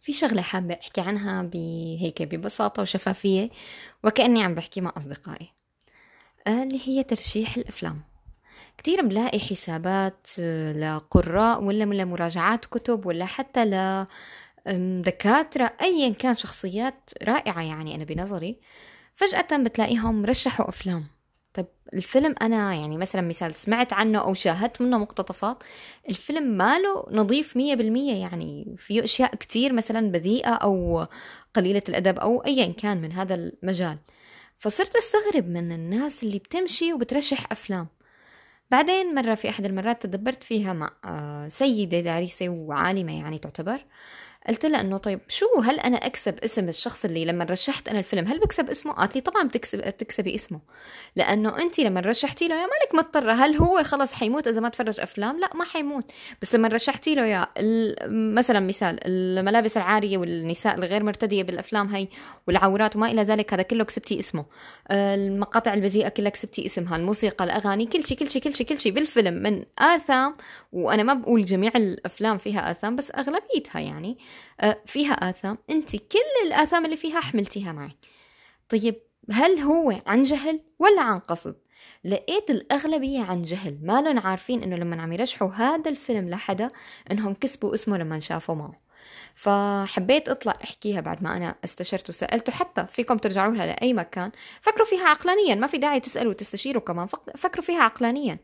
في شغلة حابة أحكي عنها بهيك ببساطة وشفافية وكأني عم بحكي مع أصدقائي. آه، اللي هي ترشيح الأفلام. كتير بلاقي حسابات آه، لقراء ولا لمراجعات كتب ولا حتى لدكاترة أيا كان شخصيات رائعة يعني أنا بنظري. فجأة بتلاقيهم رشحوا أفلام. طيب الفيلم أنا يعني مثلا مثال سمعت عنه أو شاهدت منه مقتطفات الفيلم ماله نظيف مية بالمية يعني فيه أشياء كتير مثلا بذيئة أو قليلة الأدب أو أيا كان من هذا المجال. فصرت أستغرب من الناس اللي بتمشي وبترشح أفلام. بعدين مرة في أحد المرات تدبرت فيها مع آه، سيدة دارسة وعالمة يعني تعتبر. قلت لها إنه طيب شو هل أنا أكسب اسم الشخص اللي لما رشحت أنا الفيلم هل بكسب اسمه؟ قالت لي طبعا بتكسب تكسبي اسمه. لأنه انت لما رشحتي له يا مالك مضطرة هل هو خلص حيموت إذا ما تفرج أفلام؟ لا ما حيموت. بس لما رشحتي له يا مثلا مثال الملابس العارية والنساء الغير مرتدية بالأفلام هي والعورات وما إلى ذلك هذا كله كسبتي اسمه. المقاطع البذيئة كلها كسبتي اسمها الموسيقى الأغاني كل شيء كل شيء كل شيء كل شيء. بالفيلم من آثام وأنا ما بقول جميع الأفلام فيها آثام بس أغلبيتها يعني فيها آثام. أنت كل الآثام اللي فيها حملتيها معي. طيب هل هو عن جهل ولا عن قصد؟ لقيت الأغلبية عن جهل. ما لهم عارفين إنه لما عم يرشحوا هذا الفيلم لحدا إنهم كسبوا اسمه لما شافوا معه. فحبيت اطلع احكيها بعد ما أنا استشرت وسالت حتى فيكم ترجعوا لها لأي مكان. فكروا فيها عقلانيا ما في داعي تسألوا وتستشيروا كمان. فكروا فيها عقلانيا.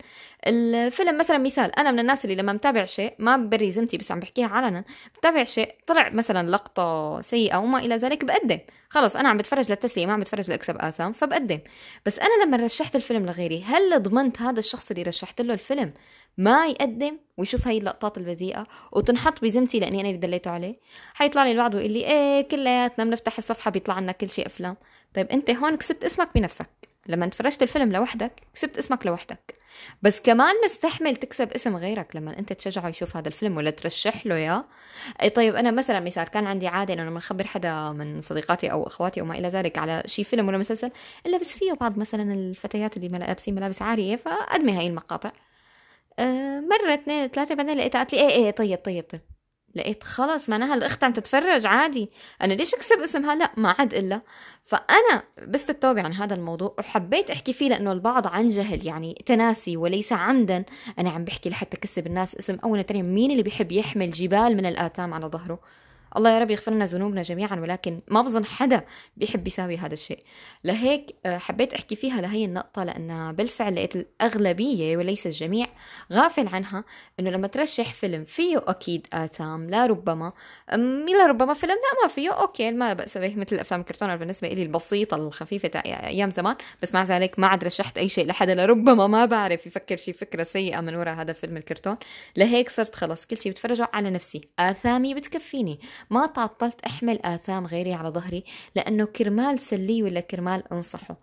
الفيلم مثلا مثال أنا من الناس اللي لما متابع شيء ما بري زمتي بس عم بحكيها علنا بتابع شيء طلع مثلا لقطة سيئة وما إلى ذلك بقدم. خلص أنا عم بتفرج للتسليه ما عم بتفرج لأكسب آثام فبقدم. بس أنا لما رشحت الفيلم لغيري هل ضمنت هذا الشخص اللي رشحت له الفيلم؟ ما يقدم ويشوف هاي اللقطات البذيئة وتنحط بذمتي لأني أنا اللي دليته عليه. حيطلع لي البعض ويقول لي إيه كلياتنا بنفتح الصفحة بيطلع لنا كل شيء أفلام. طيب أنت هون كسبت اسمك بنفسك. لما تفرجت الفيلم لوحدك كسبت اسمك لوحدك. بس كمان مستحمل تكسب اسم غيرك لما أنت تشجعه يشوف هذا الفيلم ولا ترشح له اياه اي طيب أنا مثلا مثال كان عندي عادة إنه لما اخبر حدا من صديقاتي أو أخواتي أو ما إلى ذلك على شيء فيلم ولا مسلسل إلا بس فيه بعض مثلا الفتيات اللي لابسين ملابس عارية فأدمي هاي المقاطع. آه، مرة اثنين ثلاثة بعدين لقيتها قالت لي إيه إيه طيب طيب طيب. لقيت خلص معناها الأخت عم تتفرج عادي. أنا ليش أكسب اسمها؟ لا ما عاد إلا. فأنا بست التوبه عن هذا الموضوع وحبيت أحكي فيه لأنه البعض عن جهل يعني تناسي وليس عمدا. أنا عم بحكي لحتى كسب الناس اسم اولا مين اللي بيحب يحمل جبال من الآثام على ظهره؟ الله يا رب يغفر لنا ذنوبنا جميعا ولكن ما بظن حدا بيحب يساوي هذا الشيء. لهيك آه، حبيت أحكي فيها لهي النقطة لأن بالفعل لقيت الأغلبية وليس الجميع غافل عنها إنه لما ترشح فيلم فيه أكيد آثام لا ربما لا ربما فيلم لا ما فيه أوكي ما بأس به مثل أفلام الكرتون بالنسبة لي البسيطة الخفيفة أيام زمان بس مع ذلك ما عاد رشحت أي شيء لحدا لربما ما بعرف يفكر شي فكرة سيئة من وراء هذا فيلم الكرتون. لهيك صرت خلص كل شيء بتفرجه على نفسي آثامي بتكفيني. ما تعطلت أحمل آثام غيري على ظهري لأنه كرمال سلي ولا كرمال أنصحه.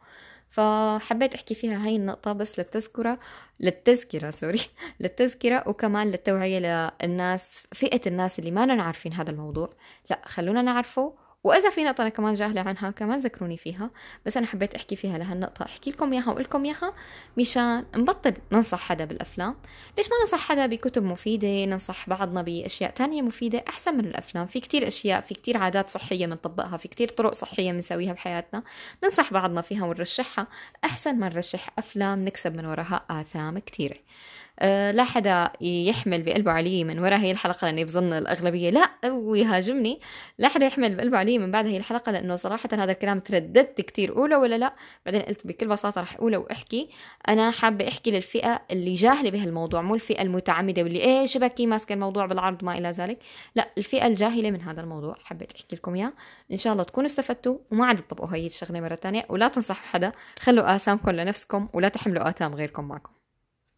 فحبيت أحكي فيها هاي النقطة بس للتذكرة للتذكرة سوري للتذكرة وكمان للتوعية للناس فئة الناس اللي ما عارفين هذا الموضوع. لا خلونا نعرفه وإذا في نقطة أنا كمان جاهلة عنها كمان ذكروني فيها بس أنا حبيت أحكي فيها لهالنقطه أحكي لكم إياها وأقول لكم إياها مشان نبطل ننصح حدا بالأفلام. ليش ما ننصح حدا بكتب مفيدة؟ ننصح بعضنا بأشياء تانية مفيدة أحسن من الأفلام. في كتير أشياء في كتير عادات صحية بنطبقها في كتير طرق صحية بنسويها بحياتنا. ننصح بعضنا فيها ونرشحها. أحسن ما نرشح أفلام نكسب من وراها آثام كتيرة. أه لا حدا يحمل بقلبه علي من وراء هي الحلقة لأني بظن الأغلبية لا ويهاجمني لا حدا يحمل بقلبه علي من بعد هي الحلقة لأنه صراحة هذا الكلام ترددت كتير أولى ولا لا؟ بعدين قلت بكل بساطة رح أولى وأحكي. أنا حابة أحكي للفئة اللي جاهلة بهالموضوع مو الفئة المتعمدة واللي إيه شبكي ماسكة الموضوع بالعرض ما إلى ذلك. لا الفئة الجاهلة من هذا الموضوع حبيت أحكي لكم إياه. إن شاء الله تكونوا استفدتوا وما عاد تطبقوا هي الشغلة مرة تانية. ولا تنصحوا حدا خلوا آثامكم لنفسكم ولا تحملوا آثام غيركم معكم.